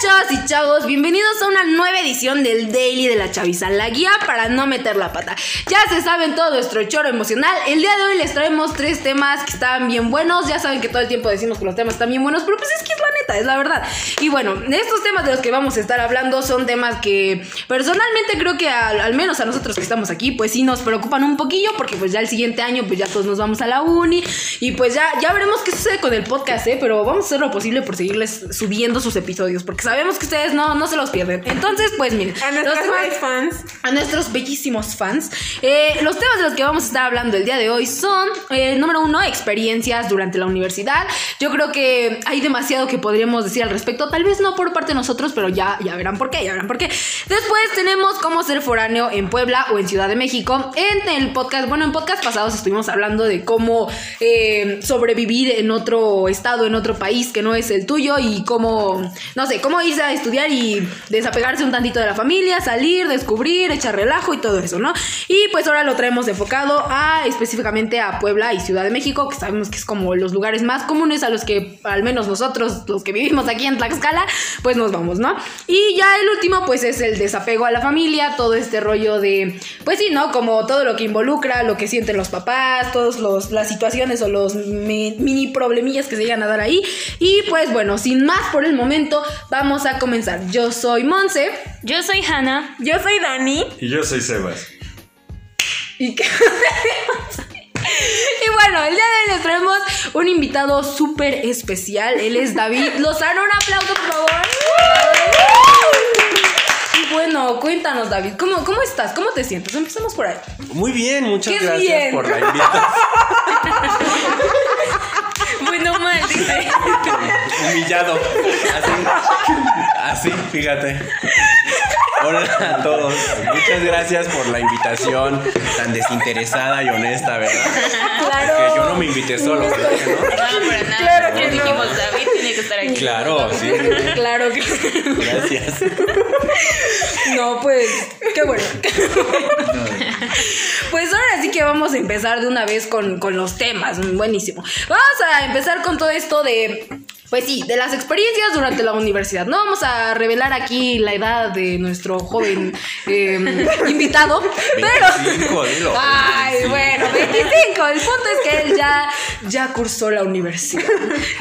chavas y chavos, bienvenidos a una nueva edición del Daily de la Chaviza, la guía para no meter la pata. Ya se saben todo nuestro choro emocional. El día de hoy les traemos tres temas que están bien buenos. Ya saben que todo el tiempo decimos que los temas están bien buenos, pero pues es que neta, es la verdad. Y bueno, estos temas de los que vamos a estar hablando son temas que personalmente creo que al, al menos a nosotros que estamos aquí, pues sí nos preocupan un poquillo porque pues ya el siguiente año pues ya todos nos vamos a la uni y pues ya, ya veremos qué sucede con el podcast, ¿eh? Pero vamos a hacer lo posible por seguirles subiendo sus episodios porque sabemos que ustedes no, no se los pierden. Entonces, pues miren. A nuestros temas- fans. a nuestros bellísimos fans. Eh, los temas de los que vamos a estar hablando el día de hoy son, eh, número uno, experiencias durante la universidad. Yo creo que hay demasiado que podríamos decir al respecto, tal vez no por parte de nosotros, pero ya, ya verán por qué, ya verán por qué. Después tenemos cómo ser foráneo en Puebla o en Ciudad de México. En el podcast, bueno, en podcast pasados estuvimos hablando de cómo eh, sobrevivir en otro estado, en otro país que no es el tuyo y cómo, no sé, cómo irse a estudiar y desapegarse un tantito de la familia, salir, descubrir, echar relajo y todo eso, ¿no? Y pues ahora lo traemos enfocado a específicamente a Puebla y Ciudad de México, que sabemos que es como los lugares más comunes a los que al menos nosotros, los que vivimos aquí en Tlaxcala, pues nos vamos, ¿no? Y ya el último pues es el desapego a la familia, todo este rollo de, pues sí, ¿no? Como todo lo que involucra, lo que sienten los papás, todas las situaciones o los mi- mini problemillas que se llegan a dar ahí. Y pues bueno, sin más por el momento, vamos a comenzar. Yo soy Monse. Yo soy Hannah. Yo soy Dani. Y yo soy Sebas. Y, que- y bueno, el día de hoy les traemos un invitado súper especial. Él es David Lozano. Un aplauso, por favor. Y bueno, cuéntanos, David, ¿cómo, ¿cómo estás? ¿Cómo te sientes? Empezamos por ahí. Muy bien, muchas ¡Qué gracias bien! por la invitación. Bueno, mal, dice. Humillado. Así, así, fíjate. Hola a todos. Muchas gracias por la invitación tan desinteresada y honesta, ¿verdad? Claro. Que yo no me invité solo, ¿verdad no? No, para nada. Claro que no. dijimos, David tiene que estar aquí. Claro, sí. Claro que Gracias. No, pues, qué bueno. Pues ahora sí que vamos a empezar de una vez con, con los temas. Buenísimo. Vamos a empezar con todo esto de. Pues sí, de las experiencias durante la universidad. No vamos a revelar aquí la edad de nuestro joven eh, invitado, pero. 25, dilo. Ay, 25. bueno, 25. El punto es que él ya, ya cursó la universidad.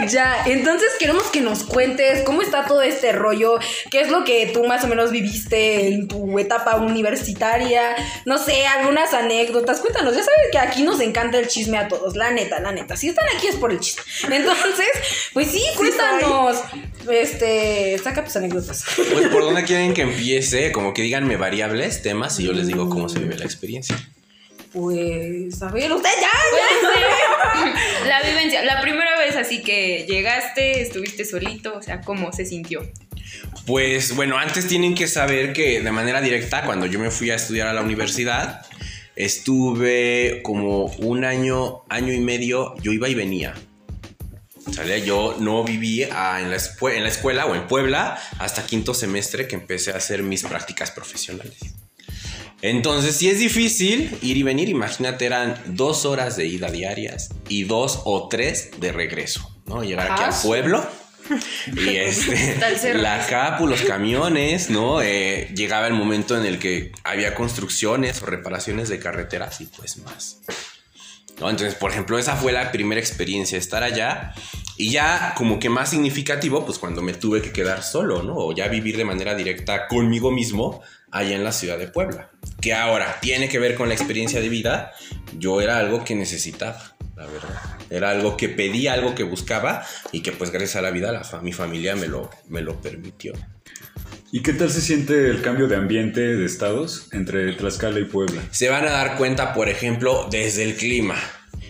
Ya, entonces queremos que nos cuentes cómo está todo este rollo, qué es lo que tú más o menos viviste en tu etapa universitaria, no sé, algunas anécdotas. Cuéntanos, ya sabes que aquí nos encanta el chisme a todos, la neta, la neta. Si están aquí es por el chisme. Entonces, pues sí, cuéntanos. Este, saca tus anécdotas. Pues por dónde quieren que empiece, como que díganme variables, temas y yo les digo cómo se vive la experiencia. Pues, a ver, usted ya, ser la vivencia. La primera vez así que llegaste, estuviste solito, o sea, ¿cómo se sintió? Pues bueno, antes tienen que saber que de manera directa, cuando yo me fui a estudiar a la universidad, estuve como un año, año y medio, yo iba y venía. ¿Sale? Yo no viví ah, en, la escue- en la escuela o en Puebla hasta quinto semestre que empecé a hacer mis prácticas profesionales. Entonces, si es difícil ir y venir, imagínate, eran dos horas de ida diarias y dos o tres de regreso, ¿no? Llegar aquí Ah, al sí. pueblo y este, la capu, los camiones, ¿no? Eh, llegaba el momento en el que había construcciones o reparaciones de carreteras y pues más. ¿No? Entonces, por ejemplo, esa fue la primera experiencia, estar allá. Y ya como que más significativo, pues cuando me tuve que quedar solo, ¿no? O ya vivir de manera directa conmigo mismo allá en la ciudad de Puebla. Que ahora tiene que ver con la experiencia de vida. Yo era algo que necesitaba, la verdad. Era algo que pedía, algo que buscaba y que pues gracias a la vida la mi familia me lo, me lo permitió. ¿Y qué tal se siente el cambio de ambiente de estados entre Tlaxcala y Puebla? Se van a dar cuenta, por ejemplo, desde el clima.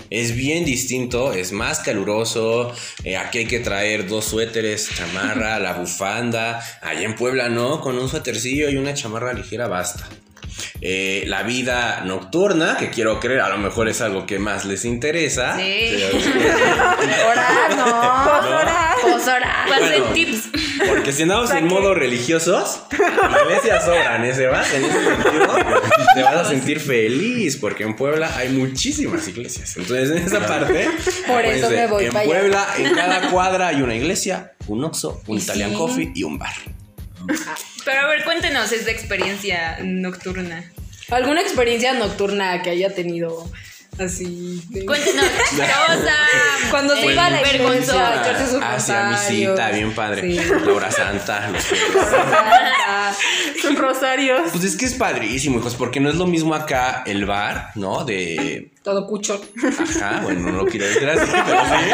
Es bien distinto, es más caluroso. eh, aquí hay que traer dos suéteres, chamarra, la bufanda. Allá en Puebla no, con un suétercillo y una chamarra ligera basta. Eh, la vida nocturna, que quiero creer, a lo mejor es algo que más les interesa. Sí. No. Pues Bueno. tips. Porque si andamos en modo religiosos, iglesias sobran, ¿eh, Sebas? En ese sentido, te vas a sentir feliz, porque en Puebla hay muchísimas iglesias. Entonces, en esa parte, Por eso acuérdense, me voy en para allá. Puebla, en cada cuadra hay una iglesia, un Oxxo, un Y Italian sí. Coffee y un bar. Pero a ver, cuéntenos esta experiencia nocturna. ¿Alguna experiencia nocturna que haya tenido así? de- Cuéntenos, chistosa. Cuando se eh, iba a la iglesia a vergonzosa. echarse sus Ah, sí, a rosarios. misita, bien padre. Sí. La hora santa, los Santa. Son rosarios. Pues es que es padrísimo, hijos, porque no es lo mismo acá el bar, ¿no? De. Todo cucho. Ajá, bueno, no lo quiero decir así, pero sí.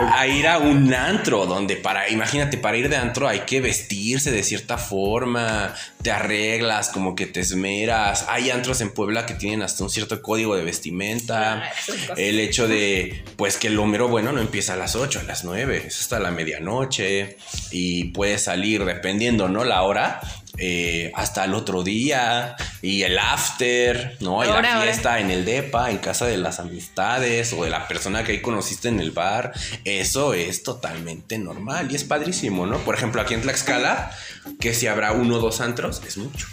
A ir a un antro, donde para, imagínate, para ir de antro hay que vestirse de cierta forma, te arreglas, como que te esmeras. Hay antros en Puebla que tienen hasta un cierto código de vestimenta. Ah. El hecho de, pues que el número bueno no empieza a las 8, a las 9, es hasta la medianoche y puedes salir, dependiendo, ¿no? La hora, eh, hasta el otro día y el after, ¿no? Y la fiesta en el DEPA, en casa de las amistades o de la persona que ahí conociste en el bar. Eso es totalmente normal y es padrísimo, ¿no? Por ejemplo, aquí en Tlaxcala, que si habrá uno o dos antros, es mucho.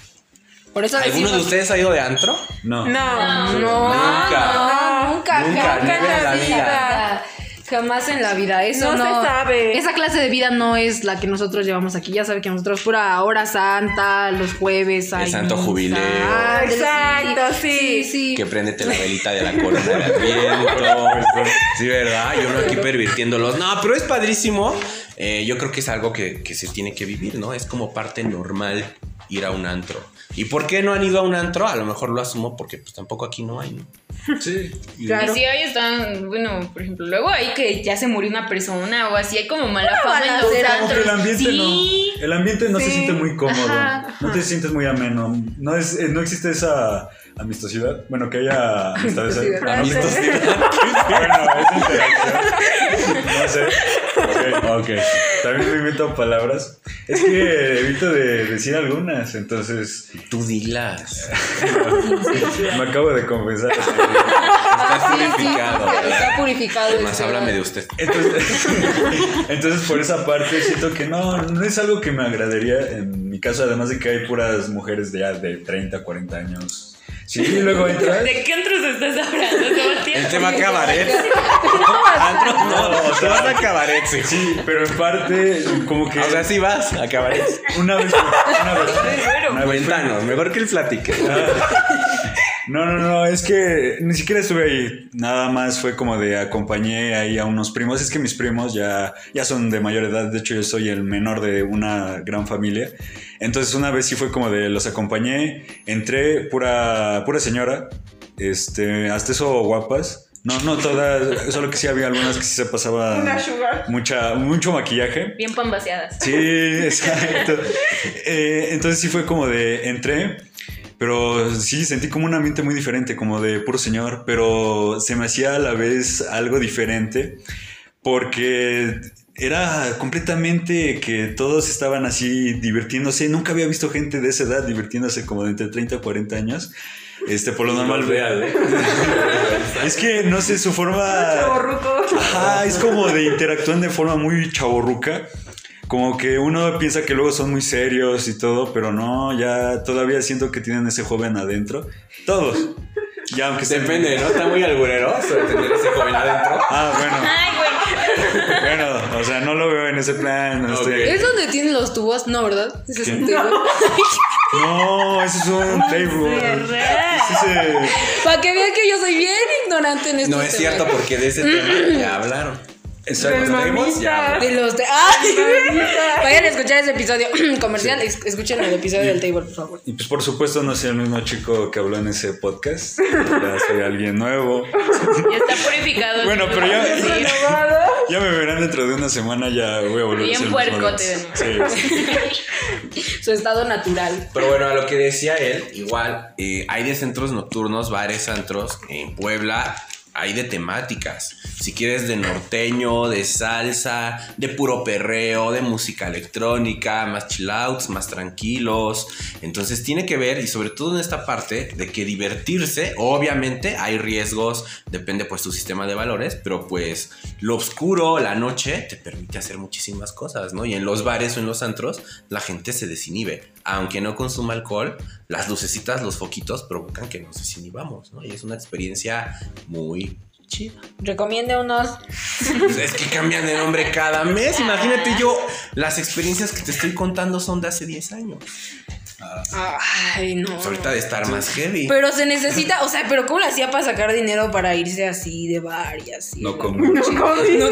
Por eso ¿Alguno de ustedes ha ido de antro? No. No. No, Nunca. no, nunca, Nunca, jamás nunca en la vida. Jamás en la vida, eso No no, se sabe. Esa clase de vida no es la que nosotros llevamos aquí. Ya sabe que nosotros pura hora santa, los jueves hay santo misa. jubileo. Ándale, Exacto, sí. Sí, sí. Que préndete la velita de la corona de Adviento. Sí, ¿verdad? Yo no aquí pervirtiéndolos. No, pero es padrísimo. Eh, yo creo que es algo que, que se tiene que vivir, ¿no? Es como parte normal ir a un antro. ¿Y por qué no han ido a un antro? A lo mejor lo asumo porque pues tampoco aquí no hay, ¿no? Sí. Y Claro. si ahí están, bueno, por ejemplo, luego hay que ya se murió una persona o así, hay como mala Una fama en los antros. el ambiente sí. no. El ambiente no se Sí. siente muy cómodo. Ajá, No te sientes muy ameno. No, es, eh, no existe esa amistosidad. Bueno, que haya amistades. Amistosidad. Amistosidad. bueno, esa interacción. No sé. Ok, ok. También me invento palabras. Es que evito de decir algunas, entonces Tú dilas. me acabo de confesar. Estás Sí, sí, purificado. Está purificado. Más este, háblame de usted. Entonces, entonces, por esa parte siento que no, no es algo que me agradaría en mi caso, además de que hay puras mujeres de ya de 30, 40 años. Sí, y luego entras. ¿De qué antros estás hablando, Sebastián? El tema cabaret. Antro, no, te vas a cabaret, sí. Sí, pero en parte, como que O sea, sí vas a cabaret. una vez, una vez, Bueno, una vez Cuéntanos, mejor que el platique. No, no, no, es que ni siquiera estuve ahí. Nada más fue como de acompañé ahí a unos primos. Es que mis primos ya, ya son de mayor edad. De hecho, yo soy el menor de una gran familia. Entonces, una vez sí fue como de los acompañé. Entré pura, pura señora. Este, hasta eso guapas. No, no todas, solo que sí había algunas que sí se pasaban Una sugar. mucha, mucho maquillaje. Bien pambaseadas. Sí, exacto. Eh, entonces sí fue como de entré, pero sí sentí como un ambiente muy diferente, como de puro señor, pero se me hacía a la vez algo diferente porque era completamente que todos estaban así divirtiéndose. Nunca había visto gente de esa edad divirtiéndose como de entre 30 o 40 años. Este, por lo normal. real, ¿eh? Es que no sé, su forma. Chavorruco. Ajá, es como de interactúan de forma muy chaborruca. Como que uno piensa que luego son muy serios y todo, pero no, ya todavía siento que tienen ese joven adentro. Todos. Ya, aunque estén- Depende, ¿no? Está muy albureroso de tener ese joven adentro. Ah, bueno. Ay, güey. Bueno, o sea, no lo veo en ese plan. no estoy- Ok. ¿Es donde tienen los tubos? No, ¿verdad? Ese es un table. No, ese es un table. Para que vean que yo soy bien ignorante en esto. No es cierto, porque de ese tema ya hablaron. Exacto. De los de. ¡Ay! Vayan a escuchar ese episodio comercial. es- Escuchen el episodio del table, por favor. Y pues por supuesto no soy el mismo chico que habló en ese podcast. Ya soy alguien nuevo. Ya está purificado. Bueno, pero ya-. Ya me verán dentro de una semana, ya voy a volver Bien a ser nuevo. Sí, sí. Su estado natural. Pero bueno, a lo que decía él, igual eh, hay de centros nocturnos, bares, antros en Puebla. Hay de temáticas. Si quieres de norteño, de salsa, de puro perreo, de música electrónica, más chill outs, más tranquilos. Entonces tiene que ver, y sobre todo en esta parte, de que divertirse, obviamente hay riesgos, depende pues tu sistema de valores, pero pues lo oscuro, la noche, te permite hacer muchísimas cosas, ¿no? Y en los bares o en los antros, la gente se desinhibe. Aunque no consuma alcohol, las lucecitas, los foquitos provocan que nos desinhibamos, ¿no? Y es una experiencia muy chida. Recomiende unos. Pues es que cambian de nombre cada mes. Imagínate yo las experiencias que te estoy contando son de hace 10 años. Ay, no. Pues ahorita de estar más heavy. Pero se necesita, o sea, pero ¿cómo le hacía para sacar dinero para irse así de bar y así? No comí. No comí.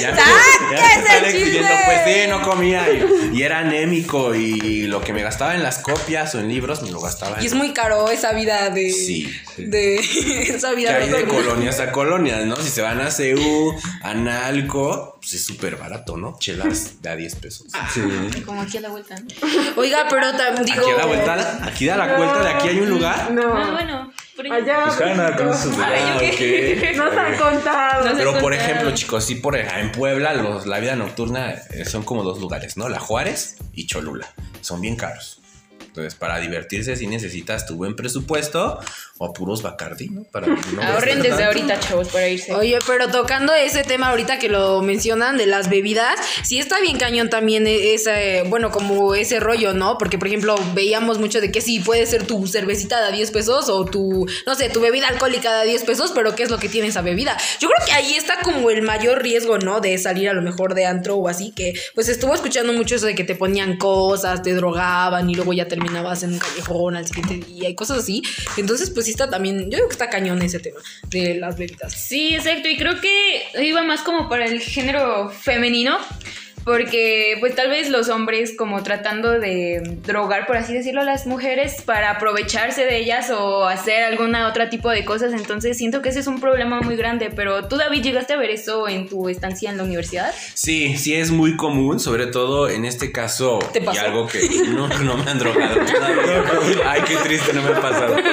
Ya, ¡Saca ya ese sale chisme! pidiendo, pues sí, no comía y, y era anémico y lo que me gastaba en las copias o en libros me lo gastaba en Y es muy caro esa vida de. Sí. De. Esa que vida hay de de. colonias a colonias, ¿no? Si se van a CU, a Nalco, pues es súper barato, ¿no? Chelas de a 10 pesos. Sí. Como aquí a la vuelta. ¿no? Oiga, pero también digo. Aquí a la vuelta, aquí da la vuelta de aquí hay un lugar. No. Ah, bueno. Allá. Pues Hanna, con esos Ah, ok. Nos han contado. Pero por ejemplo, chicos, sí, por en Puebla los, la vida nocturna eh, son como dos lugares, ¿no? La Juárez y Cholula. Son bien caros. Entonces, para divertirse sí necesitas tu buen presupuesto o puros Bacardi, ¿no? Para no Ahorren desde tanto. ahorita, chavos, para irse. Oye, pero tocando ese tema ahorita que lo mencionan de las bebidas, sí está bien cañón también e- ese, bueno, como ese rollo, ¿no? Porque, por ejemplo, veíamos mucho de que sí, puede ser tu cervecita de a 10 pesos o tu, no sé, tu bebida alcohólica de a 10 pesos, pero ¿qué es lo que tiene esa bebida? Yo creo que ahí está como el mayor riesgo, ¿no? De salir a lo mejor de antro o así, que pues estuvo escuchando mucho eso de que te ponían cosas, te drogaban y luego ya terminabas en un callejón al siguiente día y cosas así. Entonces, pues sí está también, yo creo que está cañón ese tema de las bebidas. Sí, exacto. Y creo que iba más como para el género femenino. Porque pues tal vez los hombres como tratando de drogar, por así decirlo, a las mujeres para aprovecharse de ellas o hacer alguna otra tipo de cosas. Entonces siento que ese es un problema muy grande. Pero tú, David, ¿llegaste a ver eso en tu estancia en la universidad? Sí, sí es muy común, sobre todo en este caso. ¿Te Y pasó? algo que no, no me han drogado todavía. Ay, qué triste, no me ha pasado.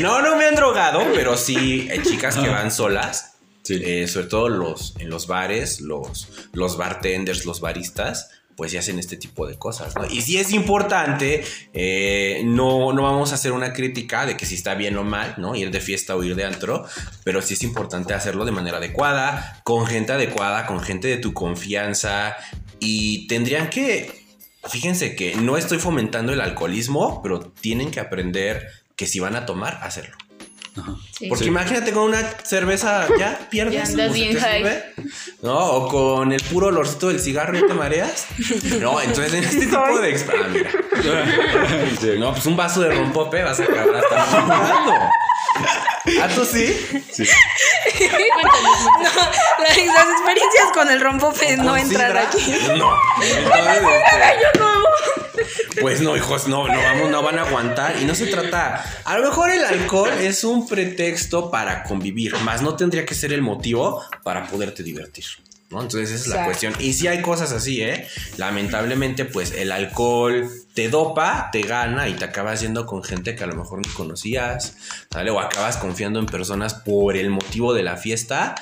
No, no me han drogado, pero sí hay chicas que van solas. Eh, sobre todo los, en los bares, los, los bartenders, los baristas, pues ya hacen este tipo de cosas, ¿no? Y sí es importante, eh, no, no vamos a hacer una crítica de que si está bien o mal, ¿no? Ir de fiesta o ir de antro, pero sí es importante hacerlo de manera adecuada, con gente adecuada, con gente de tu confianza, y tendrían que, fíjense que no estoy fomentando el alcoholismo, pero tienen que aprender que si van a tomar, hacerlo. Sí. Porque imagínate con una cerveza ya pierdes. Ya andas bien high. ¿No? O con el puro olorcito del cigarro ya te mareas. No, entonces en este tipo de ah, mira. Sí. No, pues un vaso de rompope vas a acabar hasta jugando. ¿Ah, tú sí? Sí. No, las, las experiencias con el rompope no ¿Con entran aquí. No. Entonces, este, Pues no, hijos, no, no vamos, no van a aguantar. Y no se trata. A lo mejor el alcohol es un pretexto para convivir, más no tendría que ser el motivo para poderte divertir. ¿no? Entonces esa es la cuestión. Y si hay cosas así, ¿eh? Lamentablemente, pues el alcohol te dopa, te gana y te acabas yendo con gente que a lo mejor ni conocías, ¿sale? O acabas confiando en personas por el motivo de la fiesta.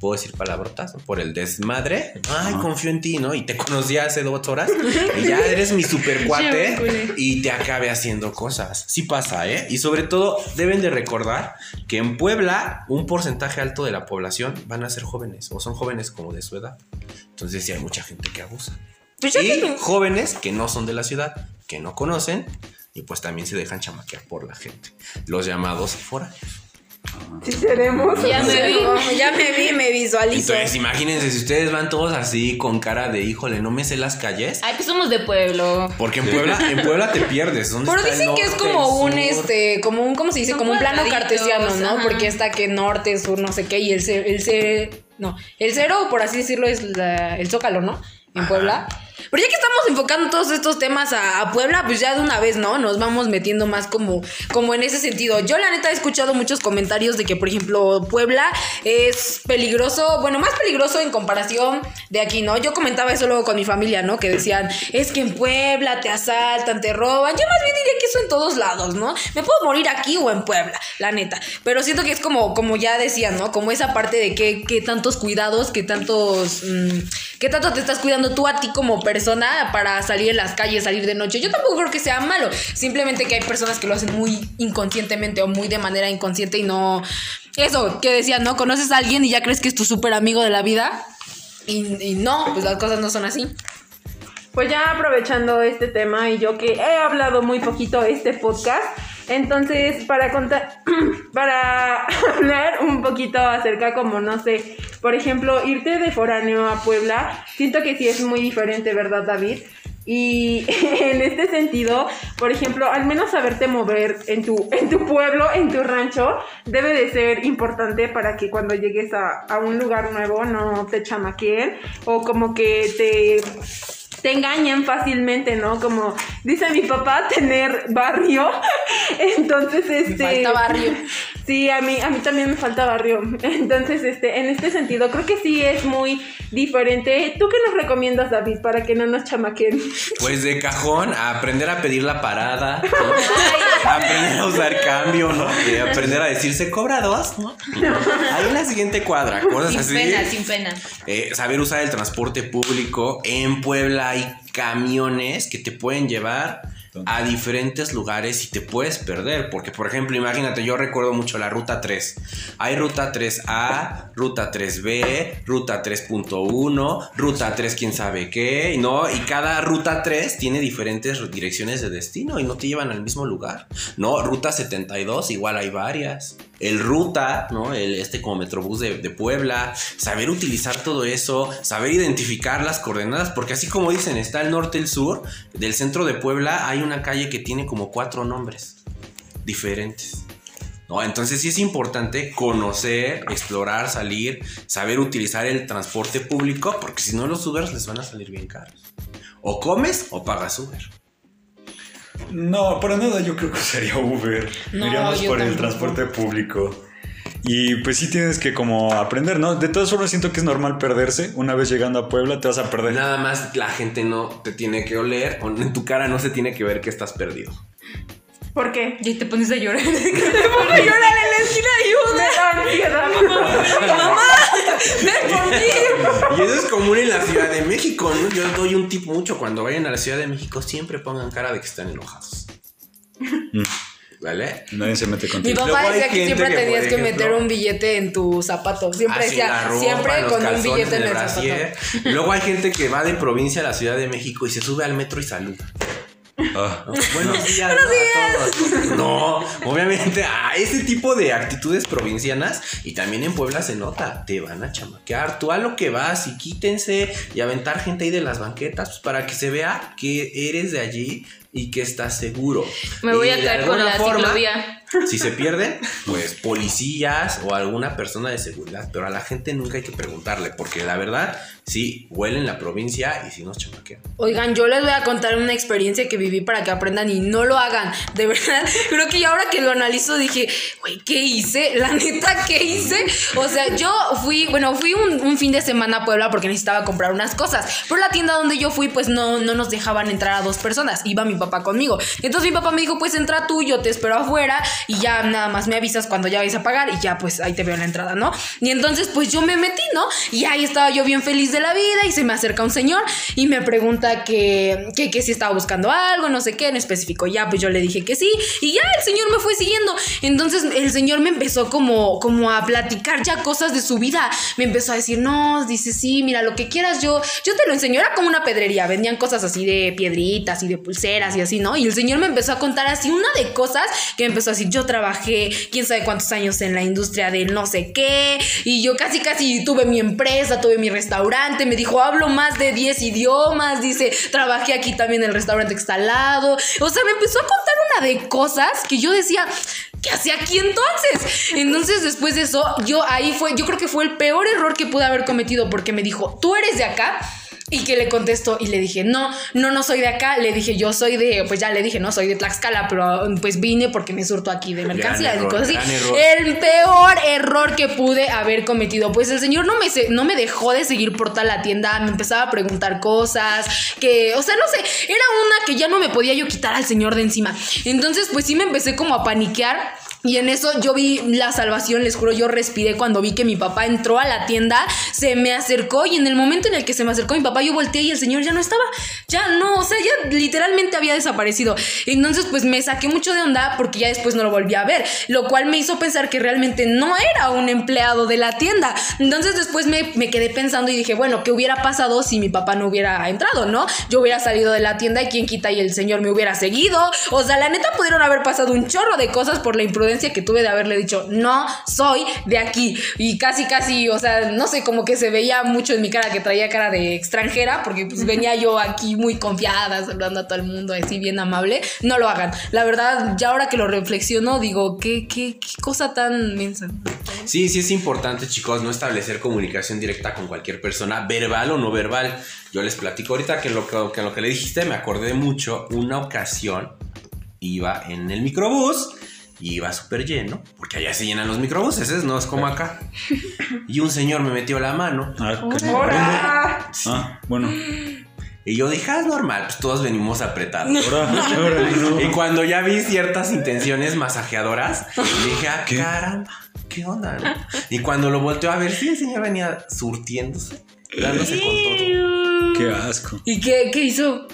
Puedo decir palabrotas, ¿no? Por el desmadre. Ay, confío en ti, ¿no? Y te conocí hace dos horas y ya eres mi super cuate y te acabe haciendo cosas. Sí pasa, ¿eh? Y sobre todo, deben de recordar que en Puebla un porcentaje alto de la población van a ser jóvenes o son jóvenes como de su edad. Entonces sí hay mucha gente que abusa. Pues y que- jóvenes que no son de la ciudad, que no conocen y pues también se dejan chamaquear por la gente. Los llamados foráneos. Si seremos. Ya me vi. Ya me vi, me visualizo. Entonces imagínense si ustedes van todos así con cara de híjole, no me sé las calles. Ay, pues somos de pueblo. Porque en Puebla, en Puebla te pierdes. ¿Dónde Pero está el dicen que es como un sur? este, como un, ¿cómo se dice? Son Como un plano cartesiano, ¿no? ajá. Porque está que norte, sur, no sé qué, y el el no, el cero, por así decirlo, es la- el zócalo, ¿no? En Ajá. Pero ya que estamos enfocando todos estos temas a, Puebla, pues ya de una vez, ¿no? Nos vamos metiendo más como, como en ese sentido. Yo la neta he escuchado muchos comentarios de que, por ejemplo, Puebla es peligroso, bueno, más peligroso en comparación de aquí, ¿no? Yo comentaba eso luego con mi familia, ¿no? Que decían, es que en Puebla te asaltan, te roban. Yo más bien diría que eso en todos lados, ¿no? Me puedo morir aquí o en Puebla, la neta. Pero siento que es como, como ya decían, ¿no? Como esa parte de que, que tantos cuidados, que tantos... mm, ¿Qué tanto te estás cuidando tú a ti como persona para salir en las calles, salir de noche? Yo tampoco creo que sea malo. Simplemente que hay personas que lo hacen muy inconscientemente o muy de manera inconsciente y no... Eso, que decían, ¿no? Conoces a alguien y ya crees que es tu súper amigo de la vida. Y, y no, pues las cosas no son así. Pues ya aprovechando este tema y yo que he hablado muy poquito este podcast, entonces para contar, para hablar un poquito acerca como no sé, por ejemplo, irte de foráneo a Puebla, siento que sí es muy diferente, ¿verdad, David? Y en este sentido, por ejemplo, al menos saberte mover en tu, en tu pueblo, en tu rancho, debe de ser importante para que cuando llegues a, a un lugar nuevo no te chamaqueen o como que te te engañan fácilmente, ¿no? Como dice mi papá, tener barrio. Entonces, este. Me falta barrio. Sí, a mí, a mí también me falta barrio. Entonces, este, en este sentido, creo que sí es muy diferente. ¿Tú qué nos recomiendas, David, para que no nos chamaquen? Pues de cajón, a aprender a pedir la parada, ¿no? a aprender a usar cambio, ¿no? Y aprender a decir, se cobra dos, ¿no? Ahí en la siguiente cuadra, cosas Sin así. pena, sin pena. Eh, saber usar el transporte público. En Puebla hay camiones que te pueden llevar a diferentes lugares y te puedes perder. Porque, por ejemplo, imagínate, yo recuerdo mucho la ruta 3. Hay ruta 3A, ruta 3B, ruta 3.1, ruta 3 quién sabe qué, ¿no? Y cada ruta 3 tiene diferentes direcciones de destino y no te llevan al mismo lugar. No, ruta 72, igual hay varias. El ruta, ¿no? El, este como Metrobús de, Puebla. Saber utilizar todo eso, saber identificar las coordenadas, porque así como dicen, está el norte, el sur, del centro de Puebla hay una calle que tiene como cuatro nombres diferentes. ¿no? Entonces sí es importante conocer, explorar, salir, saber utilizar el transporte público, porque si no los Ubers les van a salir bien caros. O comes o pagas Uber. No, para nada yo creo que sería Uber. No, Iríamos por el transporte público. Y pues sí tienes que como aprender, ¿no? De todas formas siento que es normal perderse. Una vez llegando a Puebla te vas a perder. Nada más la gente no te tiene que oler, o en tu cara no se tiene que ver que estás perdido. ¿Por qué? Y te pones a llorar. Me da ansiedad. Y eso es común en la Ciudad de México, ¿no? Yo doy un tip mucho cuando vayan a la Ciudad de México, siempre pongan cara de que están enojados. ¿Vale? Nadie se mete Mi contigo. papá Luego hay decía que siempre que, por tenías que ejemplo, meter un billete en tu zapato. Siempre Así la decía, ropa, siempre con un billete en el zapato. Luego hay gente que va de provincia a la Ciudad de México y se sube al metro y saluda. Ah. ¿no? Buenos días ¿no? a todos. No, obviamente, a ese tipo de actitudes provincianas y también en Puebla se nota, te van a chamaquear. Tú a lo que vas y quítense y aventar gente ahí de las banquetas pues, para que se vea que eres de allí y que estás seguro. Me voy Y a traer con la forma, ciclovía. Si se pierden, pues policías o alguna persona de seguridad, pero a la gente nunca hay que preguntarle, porque la verdad, sí, huelen la provincia y si nos chamaquean. Oigan, yo les voy a contar una experiencia que viví para que aprendan y no lo hagan. De verdad, creo que ya ahora que lo analizo dije, güey, ¿qué hice? La neta, ¿qué hice? O sea, yo fui, bueno, fui un, un fin de semana a Puebla porque necesitaba comprar unas cosas. Pero la tienda donde yo fui, pues no, no nos dejaban entrar a dos personas. Iba mi papá conmigo. Entonces mi papá me dijo, pues entra tú, yo te espero afuera y ya nada más me avisas cuando ya vais a pagar y ya pues ahí te veo la entrada, ¿no? Y entonces pues yo me metí, ¿no? Y ahí estaba yo bien feliz de la vida y se me acerca un señor y me pregunta que, que, que si estaba buscando algo, no sé qué, en específico. Ya pues yo le dije que sí y ya el señor me fue siguiendo. Entonces el señor me empezó como, como a platicar ya cosas de su vida. Me empezó a decir, no, dice, sí, mira, lo que quieras yo, yo te lo enseño. Era como una pedrería, vendían cosas así de piedritas y de pulseras y así, ¿no? Y el señor me empezó a contar así una de cosas que me empezó a decir, yo trabajé quién sabe cuántos años en la industria del no sé qué, y yo casi casi tuve mi empresa, tuve mi restaurante, me dijo, hablo más de 10 idiomas, dice, trabajé aquí también en el restaurante que está al lado, o sea, me empezó a contar una de cosas que yo decía, ¿qué hacía aquí entonces? Entonces después de eso, yo ahí fue, yo creo que fue el peor error que pude haber cometido porque me dijo, tú eres de acá. Y que le contestó y le dije, no, no, no soy de acá. Le dije, yo soy de, pues ya le dije, no, soy de Tlaxcala, pero pues vine porque me surto aquí de mercancías y cosas así. El peor error que pude haber cometido. Pues el señor no me, no me dejó de seguir por toda la tienda, me empezaba a preguntar cosas, que, o sea, no sé, era una que ya no me podía yo quitar al señor de encima. Entonces, pues sí me empecé como a paniquear. Y en eso yo vi la salvación, les juro, yo respiré cuando vi que mi papá entró a la tienda, se me acercó y en el momento en el que se me acercó mi papá, yo volteé y el señor ya no estaba, ya no, o sea, ya literalmente había desaparecido. Entonces pues me saqué mucho de onda porque ya después no lo volví a ver, lo cual me hizo pensar que realmente no era un empleado de la tienda. Entonces después me, me quedé pensando y dije, bueno, ¿qué hubiera pasado si mi papá no hubiera entrado, no? Yo hubiera salido de la tienda y quien quita y el señor me hubiera seguido. O sea, la neta pudieron haber pasado un chorro de cosas por la imprudencia que tuve de haberle dicho, no soy de aquí. Y casi, casi, o sea, no sé, como que se veía mucho en mi cara que traía cara de extranjera, porque pues venía yo aquí muy confiada, saludando a todo el mundo, así bien amable. No lo hagan. La verdad, ya ahora que lo reflexiono, digo, qué, qué, qué cosa tan mensa. Sí, sí es importante, chicos, no establecer comunicación directa con cualquier persona, verbal o no verbal. Yo les platico ahorita que lo que, que lo que le dijiste me acordé mucho. Una ocasión iba en el microbús y iba súper lleno, porque allá se llenan los microbuses, ¿es? no es como acá. Y un señor me metió la mano Ah. Ah, bueno. y yo dije, ah, es normal, pues todos venimos apretados. Y cuando ya vi ciertas intenciones masajeadoras, dije, ah, ¿Qué? caramba, ¿qué onda? no? Y cuando lo volteó a ver, sí, el señor venía surtiéndose, dándose con todo. Qué asco. ¿Y qué, qué hizo?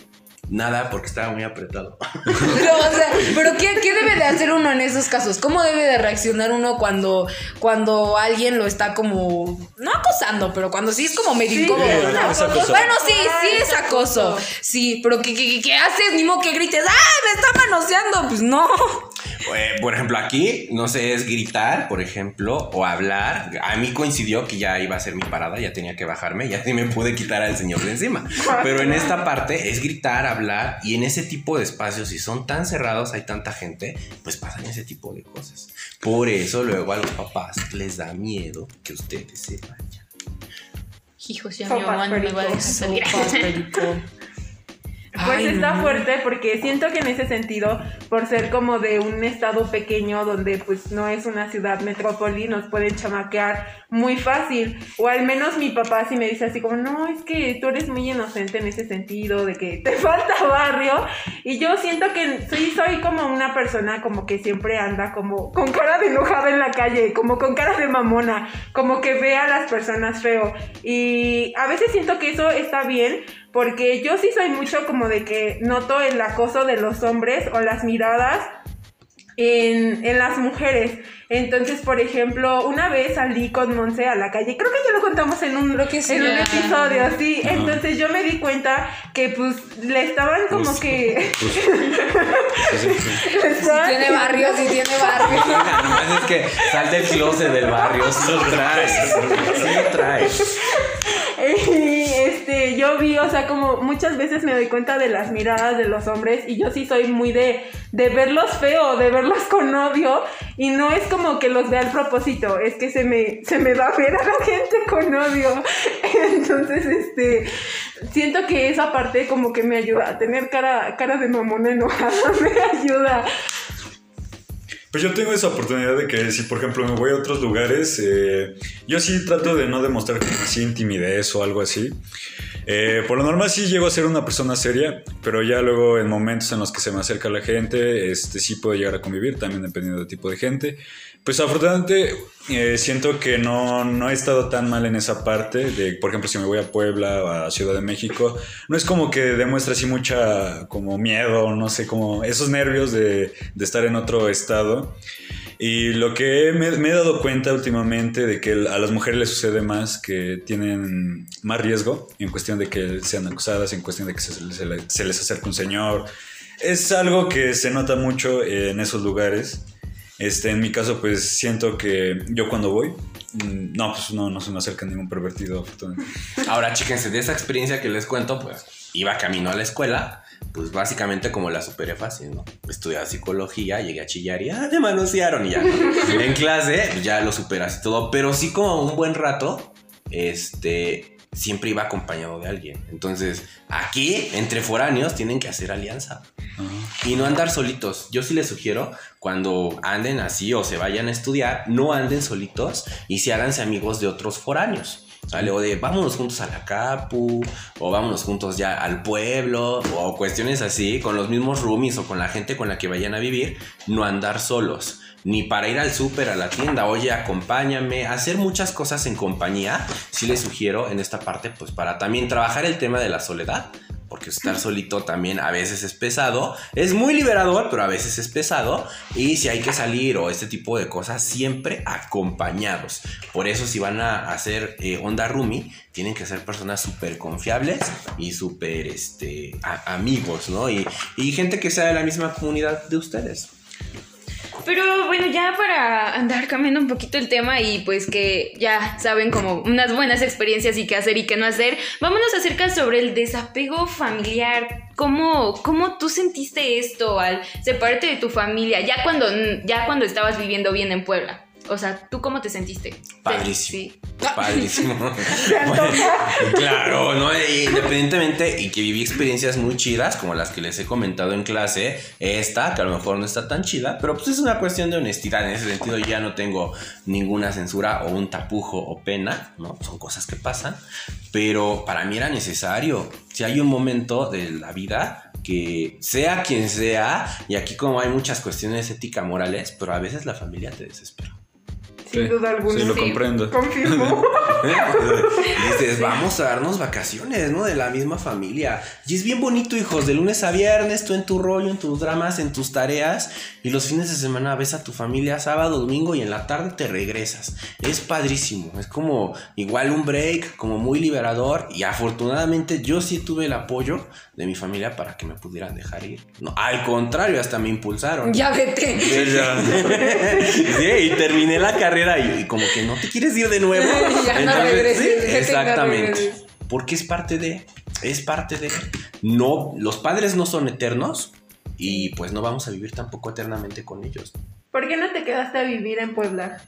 Nada, porque estaba muy apretado. Pero, o sea, pero ¿qué, qué debe de hacer uno en esos casos? ¿Cómo debe de reaccionar uno cuando, cuando alguien lo está como, no acosando, pero cuando sí es como medio Sí, incómodo. Bueno, sí, sí Ay, es acoso. Sí, pero ¿qué, qué, qué haces? Ni modo que grites, ¡ah, me está manoseando! Pues no. Eh, por ejemplo, aquí, no sé, es gritar, por ejemplo, o hablar. A mí coincidió que ya iba a ser mi parada, ya tenía que bajarme, ya sí me pude quitar al señor de encima. Pero en esta parte es gritar, hablar, y en ese tipo de espacios, si son tan cerrados, hay tanta gente, pues pasan ese tipo de cosas. Por eso luego a los papás les da miedo que ustedes se vayan. Hijos, ya mi mamá no me va a dejar salir. Pues está fuerte porque siento que en ese sentido, por ser como de un estado pequeño donde pues no es una ciudad metrópoli, nos pueden chamaquear muy fácil. O al menos mi papá sí me dice así como, no, es que tú eres muy inocente en ese sentido, de que te falta barrio. Y yo siento que sí soy como una persona como que siempre anda como con cara de enojada en la calle, como con cara de mamona, como que ve a las personas feo. Y a veces siento que eso está bien porque yo sí soy mucho como de que noto el acoso de los hombres o las miradas en, en las mujeres. Entonces, por ejemplo, una vez salí con Monse a la calle, creo que ya lo contamos en un, Creo que sí. en un Ah. episodio, sí. Entonces yo me di cuenta que pues le estaban como Pues, que... pues, sí. le estaban- Tiene barrio, sí tiene barrio. Nomás es que sal del closet del barrio, sí lo traes, sí lo traes. Este, yo vi, o sea, como muchas veces me doy cuenta de las miradas de los hombres y yo sí soy muy de, de verlos feo, de verlos con odio y no es como que los vea al propósito, es que se me, se me va a ver a la gente con odio. Entonces, este, siento que esa parte como que me ayuda a tener cara, cara de mamona enojada, me ayuda. Pues yo tengo esa oportunidad de que si por ejemplo me voy a otros lugares, eh, yo sí trato de no demostrar como así timidez o algo así. Eh, por lo normal sí llego a ser una persona seria, pero ya luego en momentos en los que se me acerca la gente, este sí puedo llegar a convivir, también dependiendo del tipo de gente. Pues afortunadamente eh, siento que no, no he estado tan mal en esa parte de, por ejemplo, si me voy a Puebla o a Ciudad de México, no es como que demuestra así mucha como miedo, no sé, como esos nervios de, de estar en otro estado. Y lo que me, me he dado cuenta últimamente de que a las mujeres les sucede más, que tienen más riesgo en cuestión de que sean acusadas, en cuestión de que se, se se les acerque un señor. Es algo que se nota mucho en esos lugares. Este, en mi caso, pues siento que yo cuando voy, mm, no, pues no, no se me acerca ningún pervertido. Ahora, chíquense, de esa experiencia que les cuento, pues iba camino a la escuela, pues básicamente como la superé fácil, ¿no? Estudiaba psicología, llegué a chillar y ah, me manosearon y ya. en clase, ya lo superas y todo, pero sí como un buen rato, este, siempre iba acompañado de alguien. Entonces, aquí, entre foráneos, tienen que hacer alianza. Y no andar solitos. Yo sí les sugiero, cuando anden así o se vayan a estudiar, no anden solitos y si háganse amigos de otros foráneos. ¿Sale? O de vámonos juntos a la Capu, o vámonos juntos ya al pueblo, o cuestiones así, con los mismos roomies o con la gente con la que vayan a vivir, no andar solos. Ni para ir al súper, a la tienda, oye, acompáñame, hacer muchas cosas en compañía, sí les sugiero en esta parte, pues para también trabajar el tema de la soledad, porque estar solito también a veces es pesado. Es muy liberador, pero a veces es pesado. Y si hay que salir o este tipo de cosas, siempre acompañados. Por eso si van a hacer eh, onda roomie, tienen que ser personas súper confiables y súper este, amigos, ¿no? Y, y gente que sea de la misma comunidad de ustedes. Pero bueno, ya para andar cambiando un poquito el tema y pues que ya saben como unas buenas experiencias y qué hacer y qué no hacer, vámonos acerca sobre el desapego familiar. ¿Cómo, cómo tú sentiste esto al separarte de tu familia ya cuando, ya cuando estabas viviendo bien en Puebla? O sea, ¿tú cómo te sentiste? Padrísimo. Sí. Padrísimo. claro, ¿no? Independientemente y que viví experiencias muy chidas, como las que les he comentado en clase, esta, que a lo mejor no está tan chida, pero pues es una cuestión de honestidad. En ese sentido, ya no tengo ninguna censura o un tapujo o pena, ¿no? Son cosas que pasan, pero para mí era necesario. Si hay un momento de la vida que sea quien sea, y aquí como hay muchas cuestiones ética morales, pero a veces la familia te desespera. Sin duda alguna. Sí, lo Sí. comprendo. Confirmo. Dices, vamos a darnos vacaciones, ¿no? De la misma familia. Y es bien bonito, hijos, de lunes a viernes, tú en tu rollo, en tus dramas, en tus tareas. Y los fines de semana ves a tu familia sábado, domingo y en la tarde te regresas. Es padrísimo. Es como igual un break, como muy liberador. Y afortunadamente yo sí tuve el apoyo de mi familia para que me pudieran dejar ir. No, al contrario, hasta me impulsaron. Ya vete. Sí, ya. Sí, y terminé la carrera y, y como que no te quieres ir de nuevo. Ya no regreses, sí, vete y no exactamente. Porque es parte de, es parte de. No, los padres no son eternos y pues no vamos a vivir tampoco eternamente con ellos. ¿Por qué no te quedaste a vivir en Puebla?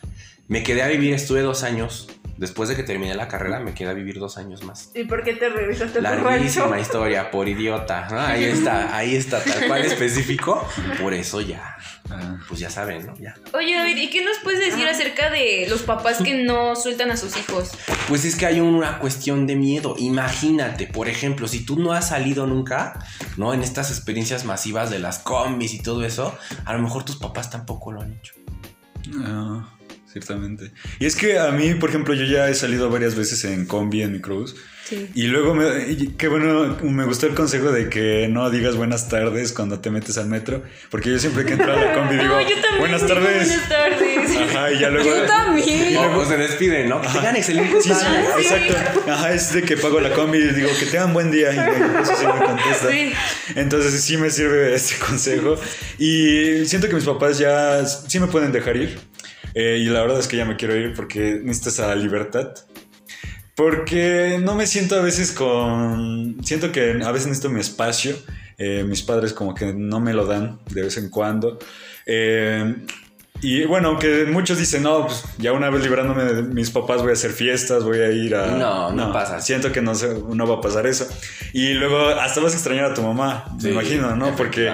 Me quedé a vivir, estuve dos años. Después de que terminé la carrera, me quedé a vivir dos años más. ¿Y por qué te regresaste a tu Larguísima rancho? historia, por idiota. Ah, Ahí está, ahí está, tal cual específico. Por eso ya, Ah. pues ya saben, ¿no? Ya. Oye David, ¿y qué nos puedes decir acerca de los papás que no sueltan a sus hijos? Pues es que hay una cuestión de miedo. Imagínate, por ejemplo, si tú no has salido nunca, ¿no? En estas experiencias masivas de las combis y todo eso, a lo mejor tus papás tampoco lo han hecho. Ah, ciertamente. Y es que a mí, por ejemplo, yo ya he salido varias veces en combi, en microbús. Sí. Y luego, me, y qué bueno, me gustó el consejo de que no digas buenas tardes cuando te metes al metro. Porque yo siempre que entro a la combi digo, No, yo también. buenas digo tardes. Buenas tardes. Ajá, y ya luego... Yo también. O, o se despiden, ¿no? Que tengan excelente Sí, sí, exacto. Ajá, es de que pago la combi y digo que tengan buen día. Y eso sí me contesta. Sí. Entonces sí me sirve este consejo. Y siento que mis papás ya sí me pueden dejar ir. Eh, y la verdad es que ya me quiero ir porque necesito esa libertad. Porque no me siento a veces con... Siento que a veces necesito mi espacio. Eh, mis padres como que no me lo dan de vez en cuando. Eh, y bueno, aunque muchos dicen, no, pues ya una vez librándome de mis papás voy a hacer fiestas, voy a ir a... No, no pasa. Siento que no, no va a pasar eso. Y luego hasta vas a extrañar a tu mamá, Sí, me imagino, ¿no? Porque.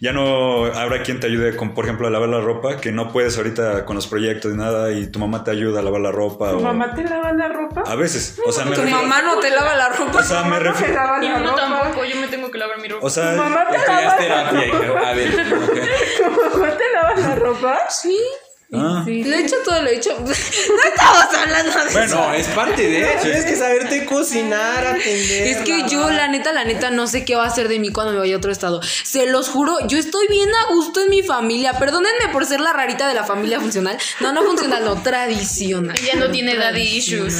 Ya no habrá quien te ayude con, por ejemplo, a lavar la ropa, que no puedes ahorita con los proyectos y nada, y tu mamá te ayuda a lavar la ropa. ¿Tu o- mamá te lava la ropa? A veces. O sea, me Tu refiero- mamá no te lava la ropa. O sea, me ¿Tu mamá no te refiero... lava Mi la mamá ropa? tampoco, yo me tengo que lavar mi ropa. O sea, ¿Tu mamá te lava es terapia, hija. A ver. ¿Tu mamá te lava la ropa? Sí. Ah, Sí. Lo he hecho todo, lo he hecho. No estamos hablando de Bueno, No, es parte de. Tienes que saberte cocinar, atender. Es que yo, la neta, la neta, no sé qué va a hacer de mí cuando me vaya a otro estado. Se los juro, yo estoy bien a gusto en mi familia. Perdónenme por ser la rarita de la familia funcional. No, no funcional, no, tradicional. Ella no tiene daddy issues.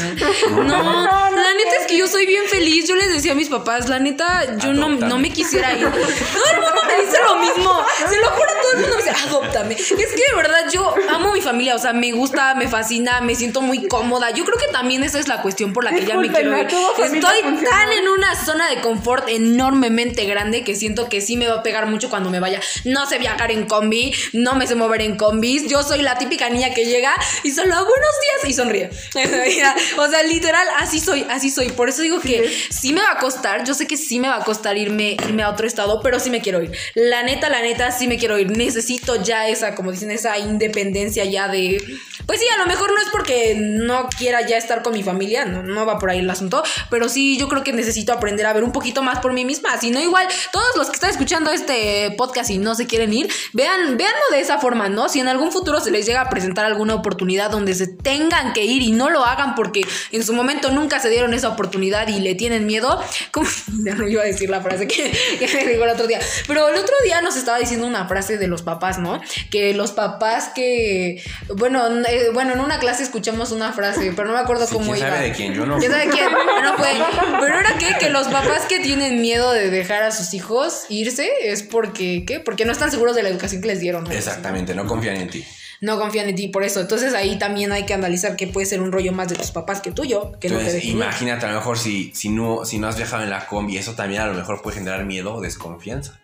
No, la neta es que yo soy bien feliz. Yo les decía a mis papás, la neta, yo no, no me quisiera ir. Todo el mundo me dice lo mismo. Se lo juro, todo el mundo me dice, adóptame. Es que de verdad yo amo mi familia. O sea, me gusta, me fascina, me siento muy cómoda. Yo creo que también esa es la cuestión por la que ya me quiero ir. Estoy tan en una zona de confort enormemente grande que siento que sí me va a pegar mucho cuando me vaya. No sé viajar en combi, no me sé mover en combis. Yo soy la típica niña que llega y solo buenos días y sonríe. o sea, literal, así soy, así soy. Por eso digo que sí me va a costar. Yo sé que sí me va a costar irme, irme a otro estado, pero sí me quiero ir. La neta, la neta, sí me quiero ir. Necesito ya esa, como dicen, esa independencia ya de. Pues sí, a lo mejor no es porque no quiera ya estar con mi familia, no, no va por ahí el asunto, pero sí yo creo que necesito aprender a ver un poquito más por mí misma. Si no, igual, todos los que están escuchando este podcast y no se quieren ir, vean, véanlo de esa forma, ¿no? Si en algún futuro se les llega a presentar alguna oportunidad donde se tengan que ir y no lo hagan porque en su momento nunca se dieron esa oportunidad y le tienen miedo, como ya no iba a decir la frase que, que me dijo el otro día, pero el otro día nos estaba diciendo una frase de los papás, ¿no? Que los papás que que, bueno, eh, bueno, en una clase escuchamos una frase, pero no me acuerdo Sí, cómo ¿Quién iba. sabe de quién? Yo no. ¿Quién sabe quién? No. Pero era que, que los papás que tienen miedo de dejar a sus hijos irse es porque, ¿qué? Porque no están seguros de la educación que les dieron. ¿no? Exactamente, no confían en ti. No confían en ti por eso. Entonces ahí también hay que analizar que puede ser un rollo más de tus papás que tuyo, que no te Entonces, ir. imagínate, a lo mejor si, si, no, si no has viajado en la combi, eso también a lo mejor puede generar miedo o desconfianza.